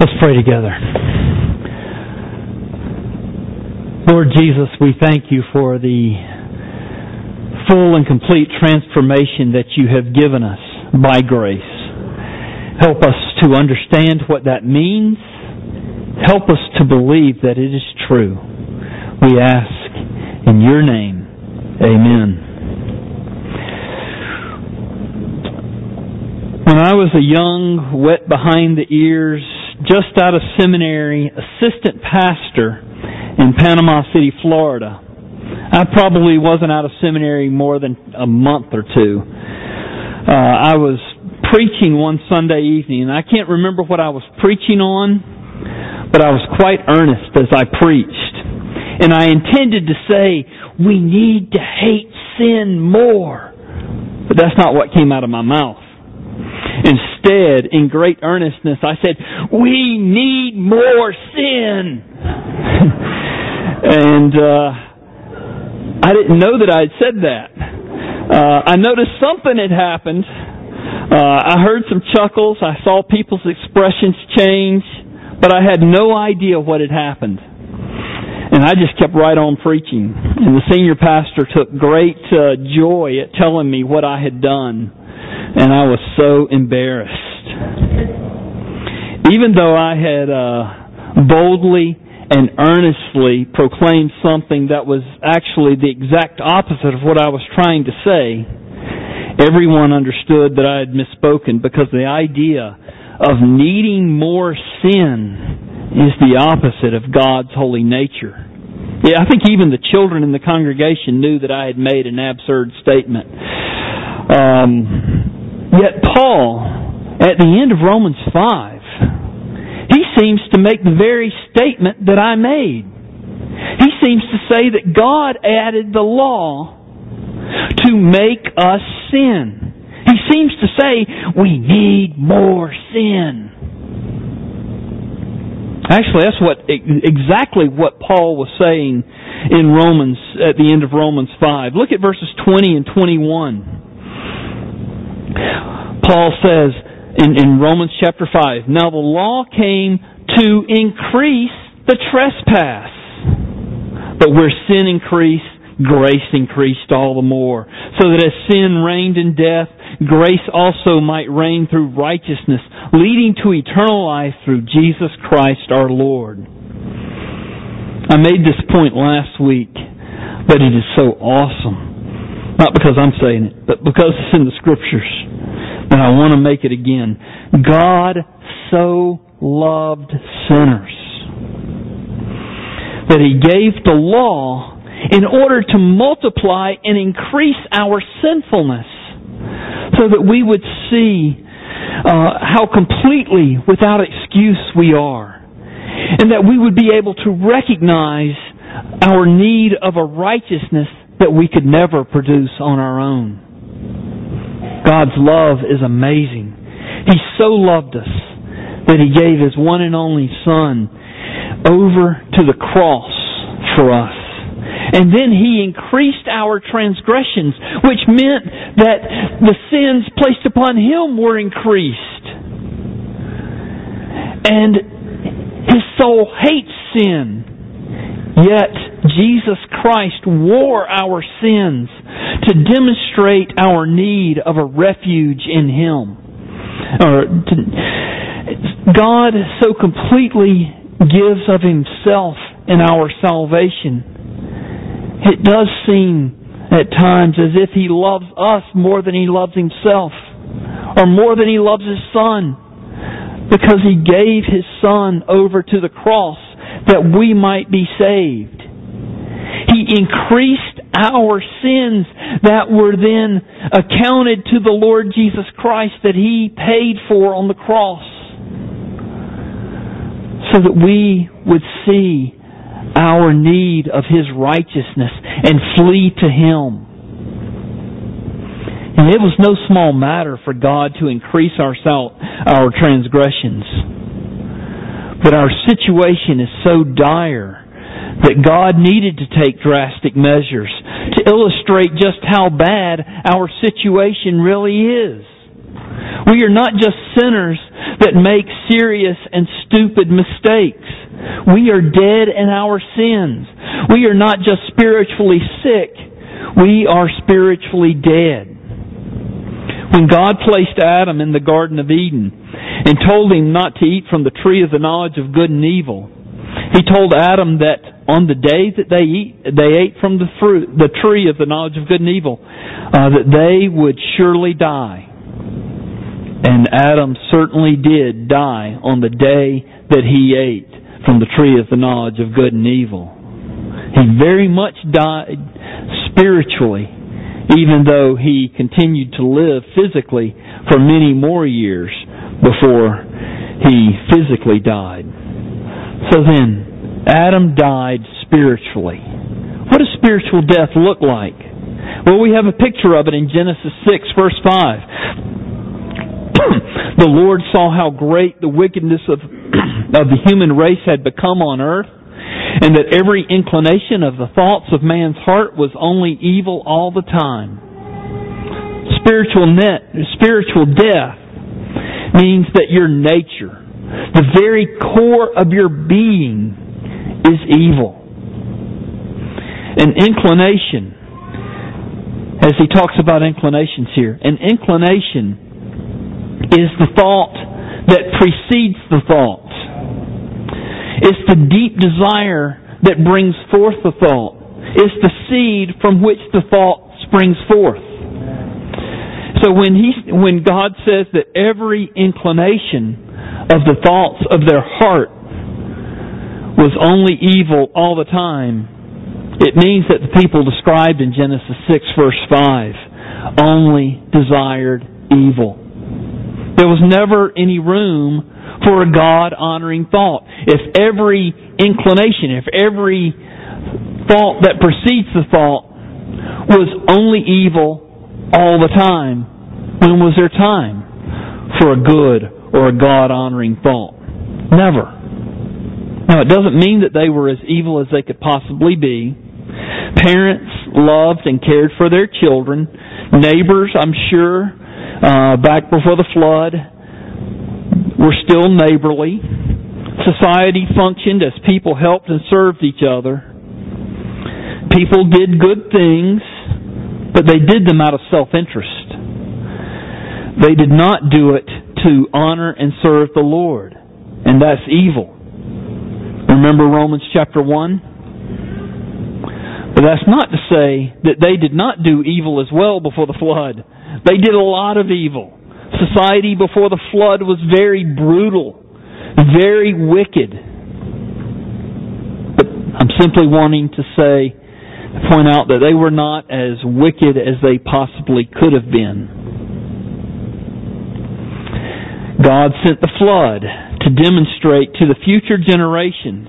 Let's pray together. Lord Jesus, we thank you for the full and complete transformation that you have given us by grace. Help us to understand what that means. Help us to believe that it is true. We ask in your name. Amen. When I was a young, wet behind the ears, just out of seminary, assistant pastor in Panama City, Florida. I probably wasn't out of seminary more than a month or two. Uh, I was preaching one Sunday evening, and I can't remember what I was preaching on, but I was quite earnest as I preached. And I intended to say, we need to hate sin more. But that's not what came out of my mouth. Instead, in great earnestness, I said, We need more sin. and uh, I didn't know that I had said that. Uh, I noticed something had happened. Uh, I heard some chuckles. I saw people's expressions change, but I had no idea what had happened. And I just kept right on preaching. And the senior pastor took great uh, joy at telling me what I had done and I was so embarrassed. Even though I had uh, boldly and earnestly proclaimed something that was actually the exact opposite of what I was trying to say, everyone understood that I had misspoken because the idea of needing more sin is the opposite of God's holy nature. Yeah, I think even the children in the congregation knew that I had made an absurd statement. Um, Yet Paul, at the end of Romans 5, he seems to make the very statement that I made. He seems to say that God added the law to make us sin. He seems to say we need more sin. Actually, that's what exactly what Paul was saying in Romans at the end of Romans 5. Look at verses 20 and 21. Paul says in, in Romans chapter 5, Now the law came to increase the trespass. But where sin increased, grace increased all the more. So that as sin reigned in death, grace also might reign through righteousness, leading to eternal life through Jesus Christ our Lord. I made this point last week, but it is so awesome. Not because I'm saying it, but because it's in the scriptures and I want to make it again. God so loved sinners that He gave the law in order to multiply and increase our sinfulness so that we would see uh, how completely without excuse we are and that we would be able to recognize our need of a righteousness that we could never produce on our own. God's love is amazing. He so loved us that He gave His one and only Son over to the cross for us. And then He increased our transgressions, which meant that the sins placed upon Him were increased. And His soul hates sin. Yet Jesus Christ wore our sins to demonstrate our need of a refuge in Him. Or to, God so completely gives of Himself in our salvation. It does seem at times as if He loves us more than He loves Himself, or more than He loves His Son, because He gave His Son over to the cross that we might be saved. Increased our sins that were then accounted to the Lord Jesus Christ that He paid for on the cross so that we would see our need of His righteousness and flee to Him. And it was no small matter for God to increase our, our transgressions. But our situation is so dire that God needed to take drastic measures to illustrate just how bad our situation really is. We are not just sinners that make serious and stupid mistakes. We are dead in our sins. We are not just spiritually sick. We are spiritually dead. When God placed Adam in the Garden of Eden and told him not to eat from the tree of the knowledge of good and evil, he told Adam that on the day that they eat, they ate from the fruit, the tree of the knowledge of good and evil, uh, that they would surely die. And Adam certainly did die on the day that he ate from the tree of the knowledge of good and evil. He very much died spiritually even though he continued to live physically for many more years before he physically died. So then, Adam died spiritually. What does spiritual death look like? Well, we have a picture of it in Genesis 6, verse 5. the Lord saw how great the wickedness of, of the human race had become on earth and that every inclination of the thoughts of man's heart was only evil all the time. Spiritual net, spiritual death means that your nature, the very core of your being, is evil. An inclination, as he talks about inclinations here, an inclination is the thought that precedes the thought. It's the deep desire that brings forth the thought. It's the seed from which the thought springs forth. So when he, when God says that every inclination of the thoughts of their heart was only evil all the time, it means that the people described in Genesis 6 verse 5 only desired evil. There was never any room for a God honoring thought. If every inclination, if every thought that precedes the thought was only evil all the time, when was there time for a good or a God honoring thought? Never. Now, it doesn't mean that they were as evil as they could possibly be. Parents loved and cared for their children. Neighbors, I'm sure, uh, back before the flood, were still neighborly. Society functioned as people helped and served each other. People did good things, but they did them out of self-interest. They did not do it to honor and serve the Lord. And that's evil. Remember Romans chapter 1? But that's not to say that they did not do evil as well before the flood. They did a lot of evil. Society before the flood was very brutal, very wicked. But I'm simply wanting to say, point out that they were not as wicked as they possibly could have been. God sent the flood to demonstrate to the future generations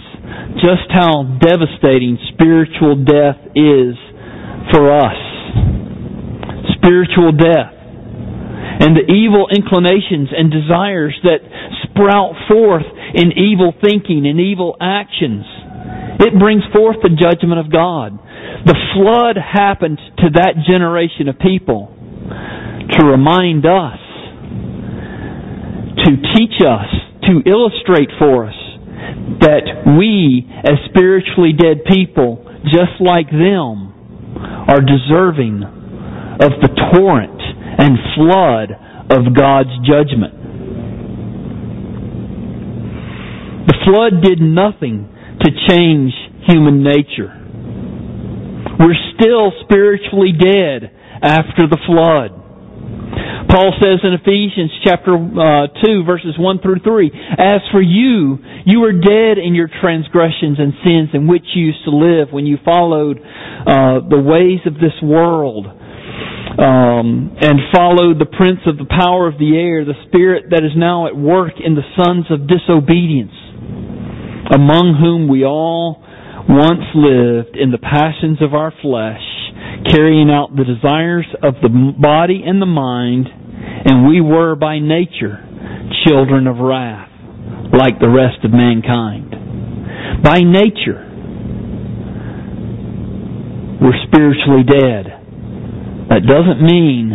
just how devastating spiritual death is for us. Spiritual death and the evil inclinations and desires that sprout forth in evil thinking and evil actions. It brings forth the judgment of God. The flood happened to that generation of people to remind us, to teach us, to illustrate for us that we, as spiritually dead people, just like them, are deserving of the torrent and flood of God's judgment. The flood did nothing to change human nature. We're still spiritually dead after the flood. Paul says in Ephesians chapter uh, 2 verses 1 through 3, As for you, you were dead in your transgressions and sins in which you used to live when you followed uh, the ways of this world um, and followed the prince of the power of the air, the spirit that is now at work in the sons of disobedience, among whom we all once lived in the passions of our flesh, carrying out the desires of the body and the mind, and we were by nature children of wrath, like the rest of mankind. By nature, we're spiritually dead. That doesn't mean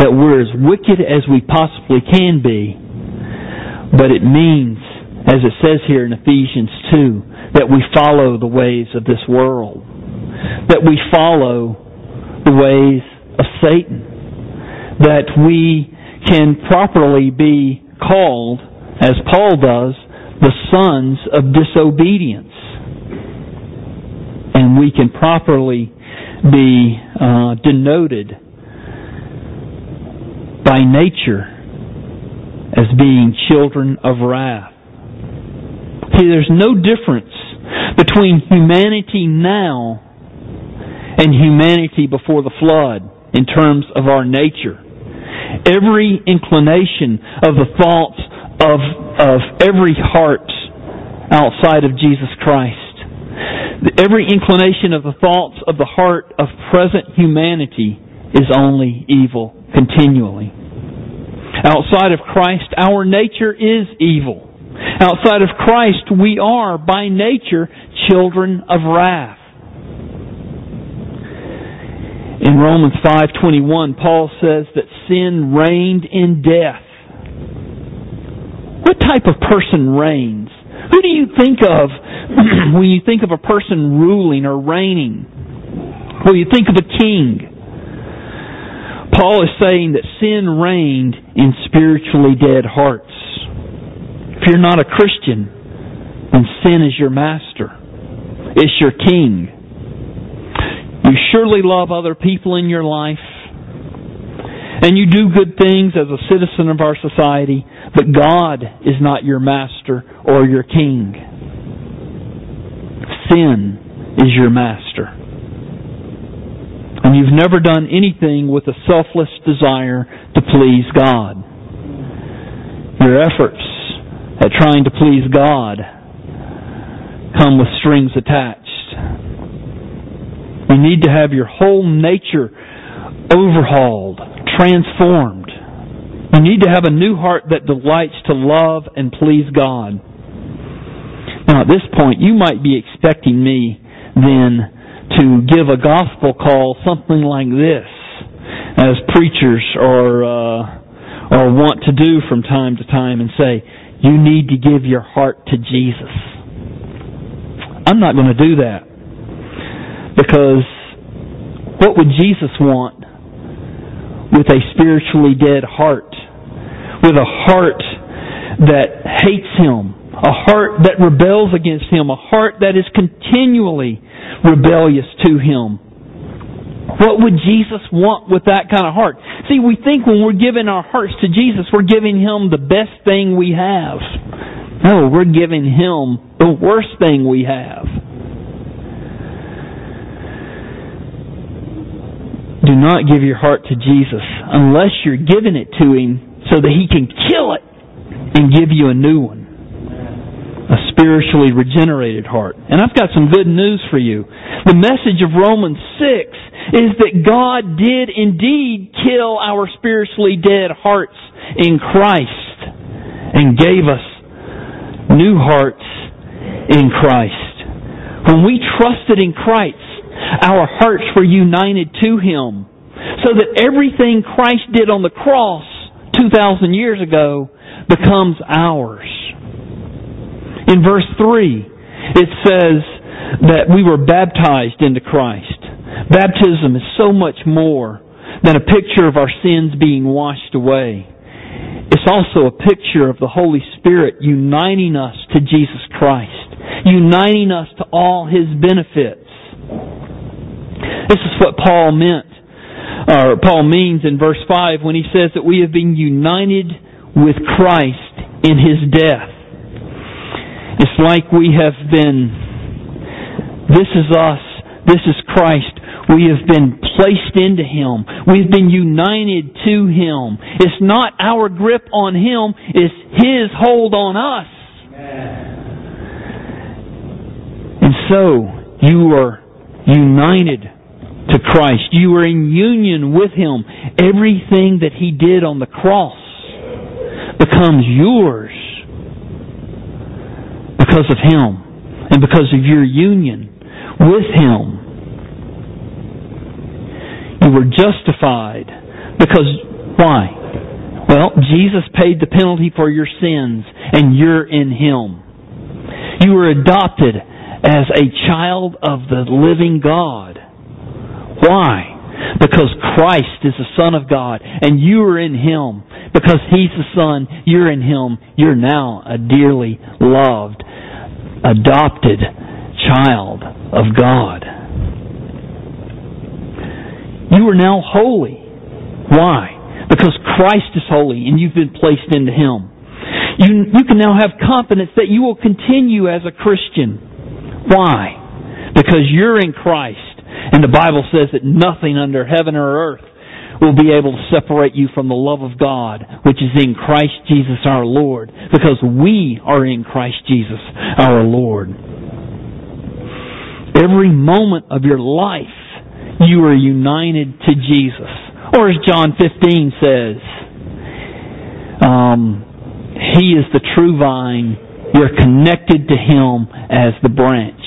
that we're as wicked as we possibly can be, but it means, as it says here in Ephesians 2, that we follow the ways of this world, that we follow the ways of Satan, that we can properly be called, as Paul does, the sons of disobedience. And we can properly be uh, denoted by nature as being children of wrath. See, there's no difference between humanity now and humanity before the flood in terms of our nature. Every inclination of the thoughts of, of every heart outside of Jesus Christ. Every inclination of the thoughts of the heart of present humanity is only evil continually. Outside of Christ, our nature is evil. Outside of Christ, we are by nature children of wrath. In Romans 5:21, Paul says that sin reigned in death. What type of person reigns? Who do you think of when you think of a person ruling or reigning? Well, you think of a king? Paul is saying that sin reigned in spiritually dead hearts. If you're not a Christian, then sin is your master. It's your king. You surely love other people in your life. And you do good things as a citizen of our society, but God is not your master or your king. Sin is your master and you've never done anything with a selfless desire to please God. Your efforts at trying to please God come with strings attached. You need to have your whole nature overhauled, transformed. You need to have a new heart that delights to love and please God. Now, at this point, you might be expecting me then to give a gospel call something like this, as preachers are uh, are want to do from time to time, and say, "You need to give your heart to Jesus." I'm not going to do that because what would Jesus want with a spiritually dead heart, with a heart that hates Him, a heart that rebels against Him, a heart that is continually rebellious to Him. What would Jesus want with that kind of heart? See, we think when we're giving our hearts to Jesus, we're giving Him the best thing we have. No, we're giving Him the worst thing we have. Not give your heart to Jesus unless you're giving it to Him so that He can kill it and give you a new one a spiritually regenerated heart. And I've got some good news for you. The message of Romans 6 is that God did indeed kill our spiritually dead hearts in Christ and gave us new hearts in Christ. When we trusted in Christ, our hearts were united to Him so that everything Christ did on the cross 2,000 years ago becomes ours. In verse 3, it says that we were baptized into Christ. Baptism is so much more than a picture of our sins being washed away. It's also a picture of the Holy Spirit uniting us to Jesus Christ, uniting us to all His benefits. This is what Paul meant, or Paul means in verse 5 when he says that we have been united with Christ in His death. It's like we have been, this is us, this is Christ. We have been placed into Him. We've been united to Him. It's not our grip on Him, it's His hold on us. And so, you are united to Christ. You are in union with Him. Everything that He did on the cross becomes yours because of Him and because of your union with Him. You were justified because Why? Well, Jesus paid the penalty for your sins, and you're in Him. You were adopted as a child of the living God. Why? Because Christ is the Son of God, and you are in Him. Because He's the Son, you're in Him. You're now a dearly loved, adopted child of God. You are now holy. Why? Because Christ is holy and you've been placed into Him. You, you can now have confidence that you will continue as a Christian. Why? Because you're in Christ. And the Bible says that nothing under heaven or earth will be able to separate you from the love of God, which is in Christ Jesus our Lord, because we are in Christ Jesus our Lord. Every moment of your life, you are united to Jesus. Or as John 15 says, um, He is the true vine. You're connected to Him as the branch.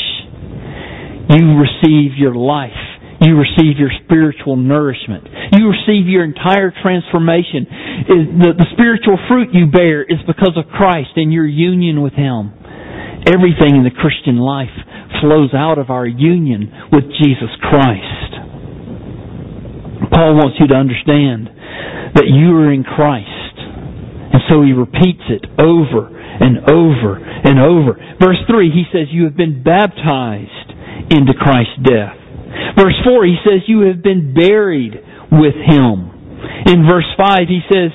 You receive your life. You receive your spiritual nourishment. You receive your entire transformation. The, spiritual fruit you bear is because of Christ and your union with Him. Everything in the Christian life flows out of our union with Jesus Christ. Paul wants you to understand that you are in Christ. And so he repeats it over and over and over. Verse 3, he says, You have been baptized into Christ's death. Verse 4, he says, You have been buried with him. In verse 5, he says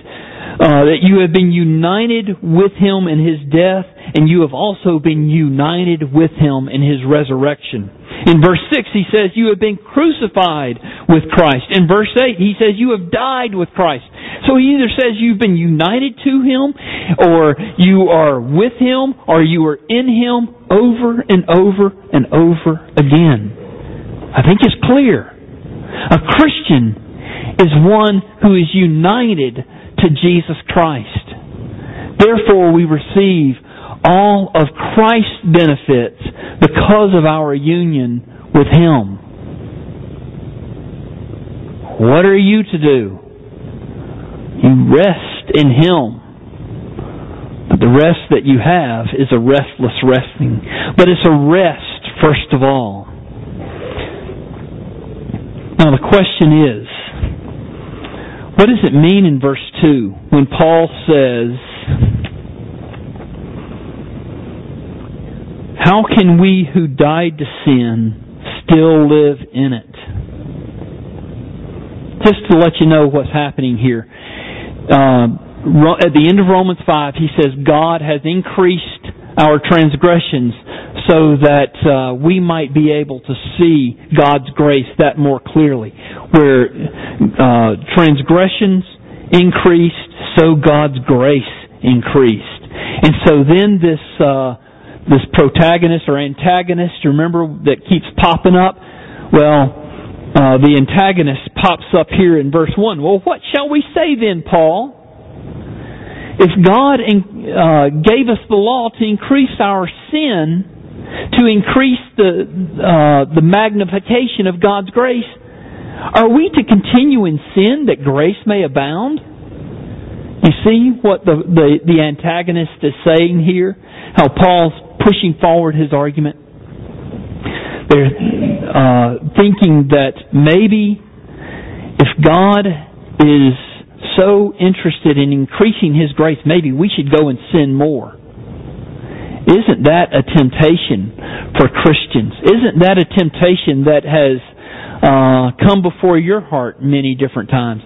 uh, that you have been united with him in his death, and you have also been united with him in his resurrection. In verse 6, he says, You have been crucified with Christ. In verse 8, he says, You have died with Christ. So he either says you've been united to him, or you are with him, or you are in him over and over and over again. I think it's clear. A Christian is one who is united to Jesus Christ. Therefore, we receive all of Christ's benefits because of our union with Him. What are you to do? You rest in Him. But the rest that you have is a restless resting. But it's a rest, first of all. Now the question is, what does it mean in verse 2 when Paul says, How can we who died to sin still live in it? Just to let you know what's happening here. Uh, at the end of Romans 5, he says, God has increased our transgressions so that uh, we might be able to see God's grace that more clearly. Where uh, transgressions increased, so God's grace increased. And so then this uh, this protagonist or antagonist, remember, that keeps popping up? Well, uh, the antagonist pops up here in verse 1. Well, what shall we say then, Paul? If God uh, gave us the law to increase our sin, to increase the, uh, the magnification of God's grace, are we to continue in sin that grace may abound? You see what the, the, the antagonist is saying here? How Paul's pushing forward his argument. They're uh, thinking that maybe if God is so interested in increasing His grace, maybe we should go and sin more. Isn't that a temptation for Christians? Isn't that a temptation that has uh, come before your heart many different times?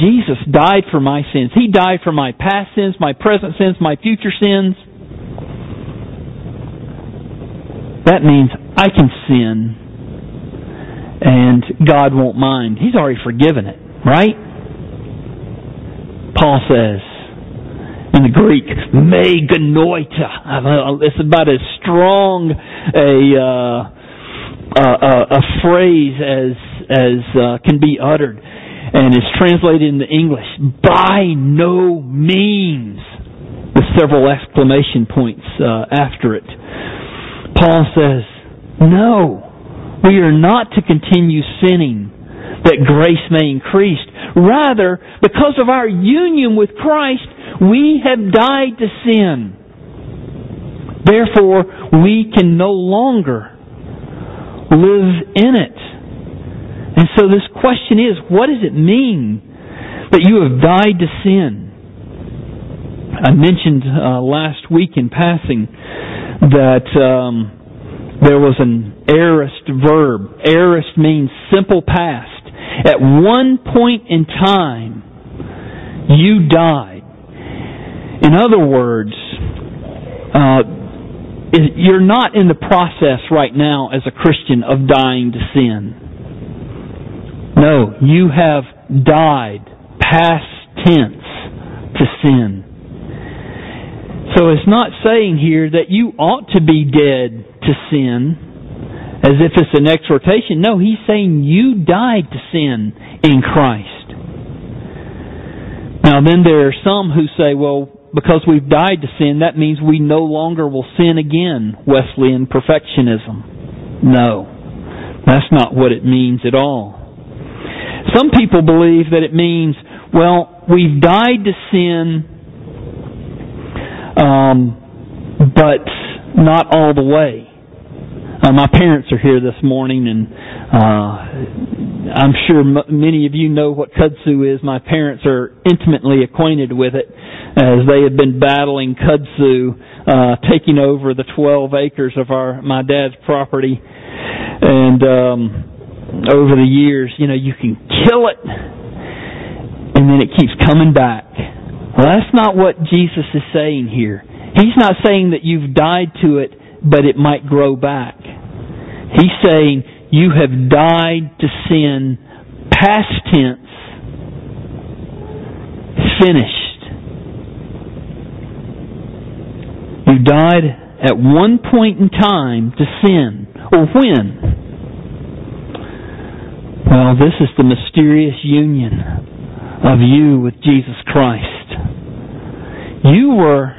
Jesus died for my sins. He died for my past sins, my present sins, my future sins. That means I can sin and God won't mind. He's already forgiven it, right? Paul says in the Greek, me genoito. It's about as strong a uh, a, a, phrase as as uh, can be uttered, and is translated into English. By no means, with several exclamation points uh, after it. Paul says, no, we are not to continue sinning that grace may increase. Rather, because of our union with Christ, we have died to sin. Therefore, we can no longer live in it. And so this question is, what does it mean that you have died to sin? I mentioned uh, last week in passing that um, there was an aorist verb. Aorist means simple past. At one point in time, you died. In other words, uh, you're not in the process right now as a Christian of dying to sin. No, you have died, past tense, to sin. So it's not saying here that you ought to be dead to sin as if it's an exhortation. No, he's saying you died to sin in Christ. Now then there are some who say, well, because we've died to sin, that means we no longer will sin again, Wesleyan perfectionism. No, that's not what it means at all. Some people believe that it means, well, we've died to sin, um, but not all the way. Uh, my parents are here this morning, and uh, I'm sure m- many of you know what kudzu is. My parents are intimately acquainted with it, as they have been battling kudzu, uh, taking over the 12 acres of our my dad's property, and um, over the years, you know, you can kill it, and then it keeps coming back. Well, that's not what Jesus is saying here. He's not saying that you've died to it, but it might grow back. He's saying you have died to sin, past tense, finished. You died at one point in time to sin. Or when? Well, this is the mysterious union of you with Jesus Christ. You were,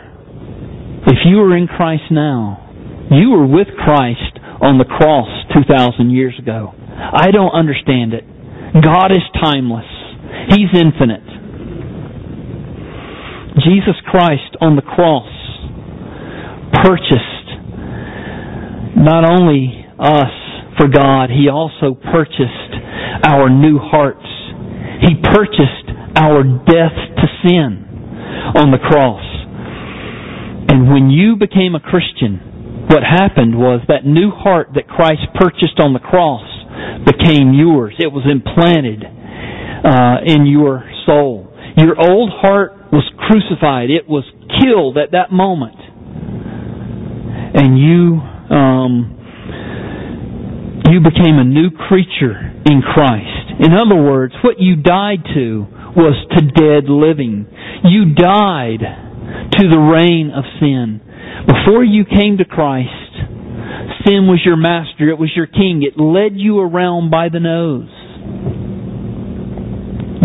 if you were in Christ now, you were with Christ on the cross 2,000 years ago. I don't understand it. God is timeless. He's infinite. Jesus Christ on the cross purchased not only us for God, He also purchased our new hearts. He purchased our death to sin on the cross. And when you became a Christian, what happened was that new heart that Christ purchased on the cross became yours. It was implanted uh, in your soul. Your old heart was crucified. It was killed at that moment. And you, um, you became a new creature in Christ. In other words, what you died to was to dead living. You died to the reign of sin. Before you came to Christ, sin was your master, it was your king. It led you around by the nose.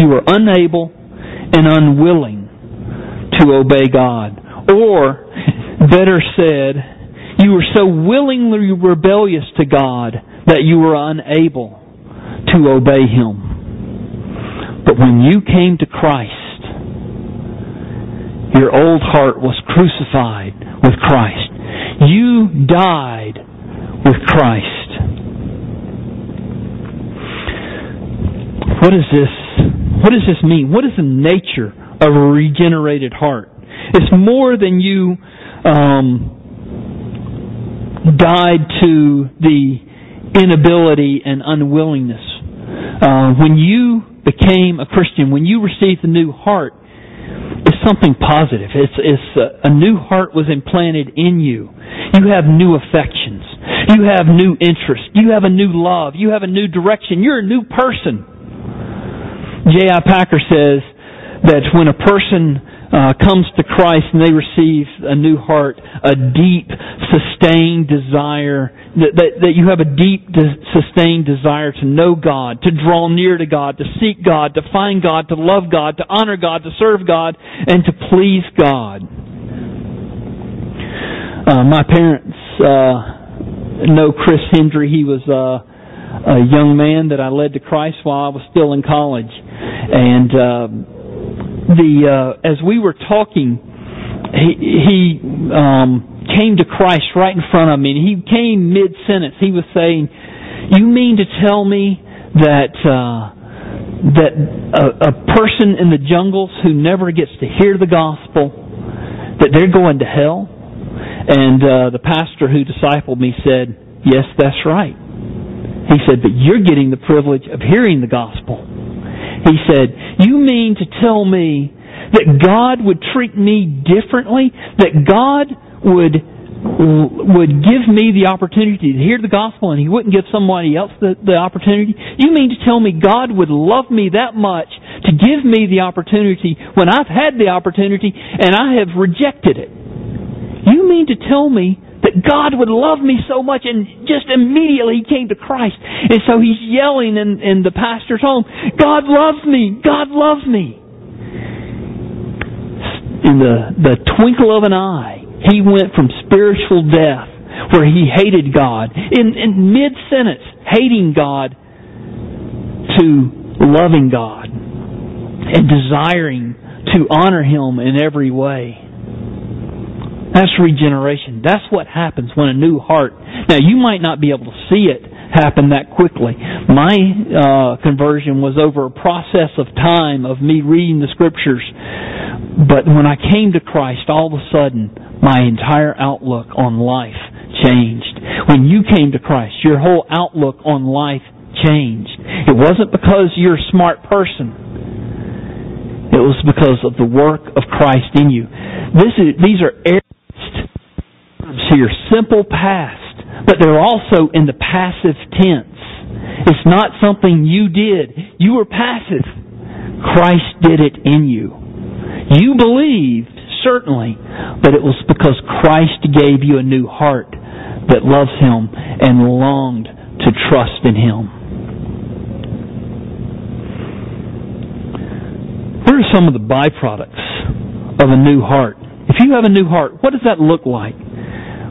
You were unable and unwilling to obey God. Or, better said, you were so willingly rebellious to God that you were unable to obey Him. But when you came to Christ, your old heart was crucified with Christ. You died with Christ. What is this? What does this mean? What is the nature of a regenerated heart? It's more than you um, died to the inability and unwillingness. Uh, when you became a Christian, when you received the new heart, is something positive. It's, it's a, a new heart was implanted in you. You have new affections. You have new interests. You have a new love. You have a new direction. You're a new person. J.I. Packer says that when a person uh, comes to Christ and they receive a new heart, a deep, sustained desire, that, that, that you have a deep, de- sustained desire to know God, to draw near to God, to seek God, to find God, to love God, to honor God, to serve God, and to please God. Uh, my parents uh, know Chris Hendry. He was uh, a young man that I led to Christ while I was still in college And uh, the uh, as we were talking, he, he um, came to Christ right in front of me, and he came mid sentence. He was saying, "You mean to tell me that?" Uh, that a, a person in the jungles who never gets to hear the gospel, that they're going to hell? And uh, the pastor who discipled me said, Yes, that's right. He said, But you're getting the privilege of hearing the gospel. He said, You mean to tell me that God would treat me differently? That God would would give me the opportunity to hear the gospel and he wouldn't give somebody else the, the opportunity? You mean to tell me God would love me that much to give me the opportunity when I've had the opportunity and I have rejected it? You mean to tell me that God would love me so much and just immediately he came to Christ. And so he's yelling in, in the pastor's home, God loves me! God loves me! In the, the twinkle of an eye, he went from spiritual death, where he hated God, in, in mid sentence, hating God, to loving God and desiring to honor him in every way. That's regeneration. That's what happens when a new heart. Now, you might not be able to see it happen that quickly. My uh, conversion was over a process of time of me reading the scriptures. But when I came to Christ, all of a sudden, my entire outlook on life changed. When you came to Christ, your whole outlook on life changed. It wasn't because you're a smart person. It was because of the work of Christ in you. This is, these are here, simple past, but they're also in the passive tense. It's not something you did. You were passive. Christ did it in you. You believed, certainly, but it was because Christ gave you a new heart that loves Him and longed to trust in Him. What are some of the byproducts of a new heart? If you have a new heart, what does that look like?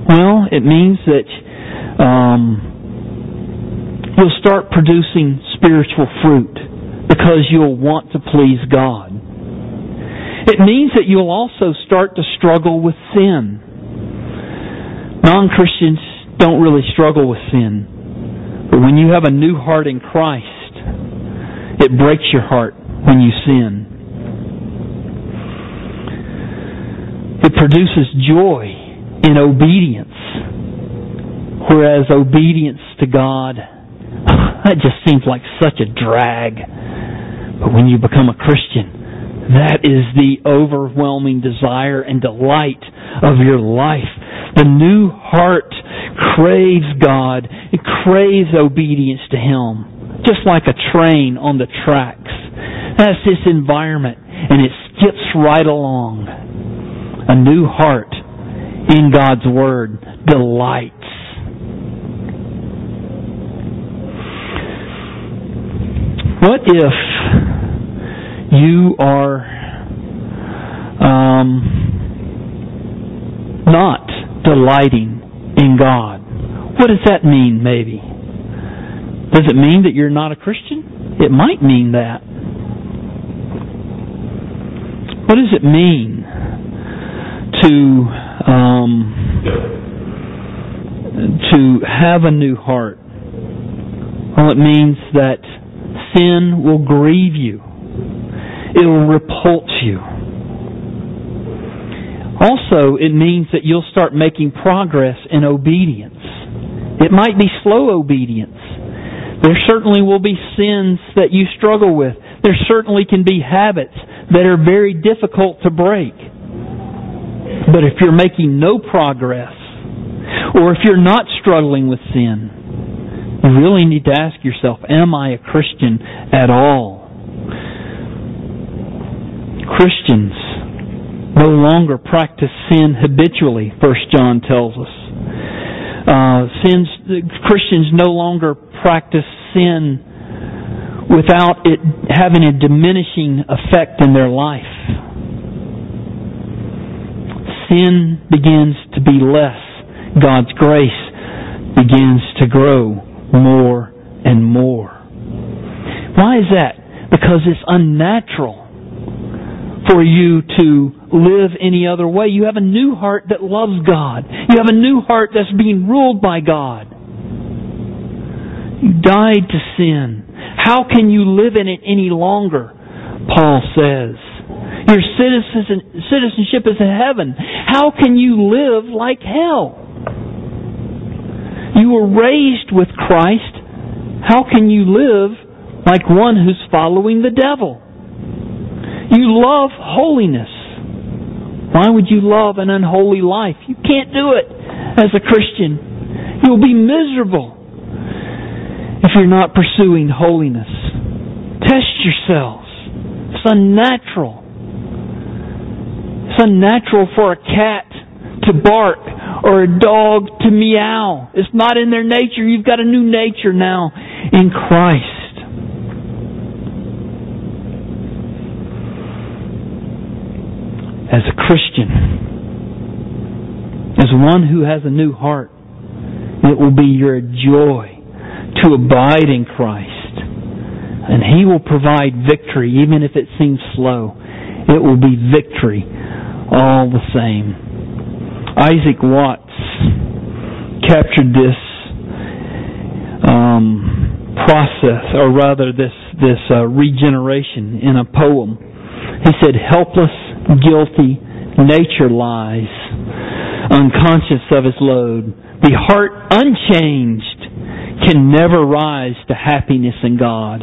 Well, it means that um, you'll start producing spiritual fruit because you'll want to please God. It means that you'll also start to struggle with sin. Non Christians don't really struggle with sin. But when you have a new heart in Christ, it breaks your heart when you sin. It produces joy in obedience. Whereas obedience to God, that just seems like such a drag. But when you become a Christian, that is the overwhelming desire and delight of your life. The new heart craves God. It craves obedience to Him. Just like a train on the tracks. That's this environment. And it skips right along. A new heart in God's Word delights. What if you are um, not delighting in God? What does that mean, maybe? Does it mean that you're not a Christian? It might mean that. What does it mean to um, to have a new heart. Well, it means that sin will grieve you. It will repulse you. Also, it means that you'll start making progress in obedience. It might be slow obedience. There certainly will be sins that you struggle with. There certainly can be habits that are very difficult to break. But if you're making no progress, or if you're not struggling with sin, you really need to ask yourself, am I a Christian at all? Christians no longer practice sin habitually, First John tells us. Uh, sins, Christians no longer practice sin without it having a diminishing effect in their life sin begins to be less, God's grace begins to grow more and more. Why is that? because it's unnatural for you to live any other way. You have a new heart that loves God. You have a new heart that's being ruled by God. You died to sin. How can you live in it any longer? Paul says. Your citizenship is in heaven. How can you live like hell? You were raised with Christ. How can you live like one who's following the devil? You love holiness. Why would you love an unholy life? You can't do it as a Christian. You'll be miserable if you're not pursuing holiness. Test yourselves. It's unnatural. Unnatural for a cat to bark or a dog to meow. It's not in their nature. You've got a new nature now in Christ. As a Christian, as one who has a new heart, it will be your joy to abide in Christ. And He will provide victory, even if it seems slow. It will be victory all the same. Isaac Watts captured this um, process, or rather, this this uh, regeneration in a poem. He said, "Helpless, guilty, nature lies, unconscious of his load. The heart unchanged can never rise to happiness in God.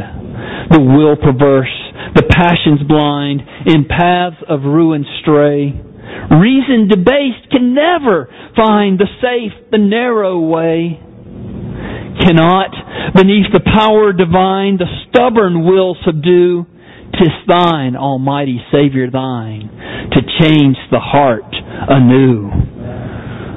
The will perverse, the passions blind, in paths of ruin stray. Reason debased can never find the safe, the narrow way. Cannot, beneath the power divine, the stubborn will subdue. Tis thine, Almighty Savior, thine, to change the heart anew.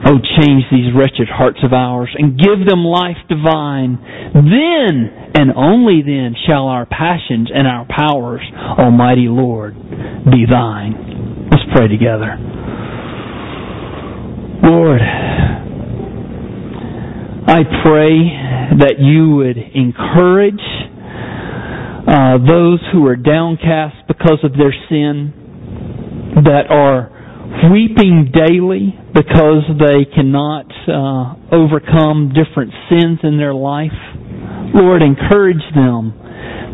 Oh, change these wretched hearts of ours and give them life divine. Then and only then shall our passions and our powers, Almighty Lord, be thine. Let's pray together. Lord, I pray that you would encourage uh, those who are downcast because of their sin, that are weeping daily because they cannot uh, overcome different sins in their life. Lord, encourage them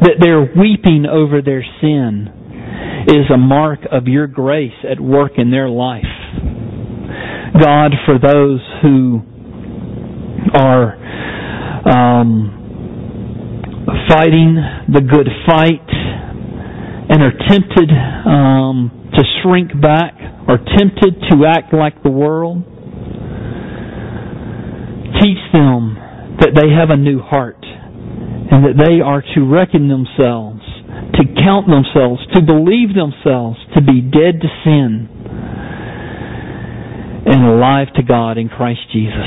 that their weeping over their sin is a mark of your grace at work in their life. God, for those who are um, fighting the good fight and are tempted um, to shrink back are tempted to act like the world, teach them that they have a new heart and that they are to reckon themselves, to count themselves, to believe themselves to be dead to sin and alive to God in Christ Jesus.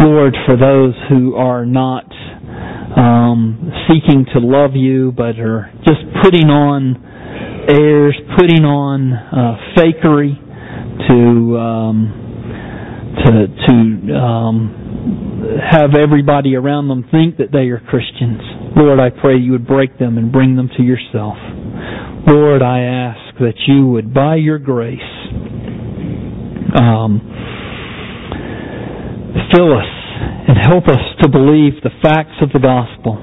Lord, for those who are not um, seeking to love you but are just putting on airs, putting on uh, fakery, to um, to to um, have everybody around them think that they are Christians. Lord, I pray you would break them and bring them to yourself. Lord, I ask that you would, by your grace, um, fill us and help us to believe the facts of the gospel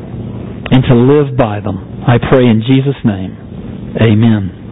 and to live by them. I pray in Jesus' name. Amen.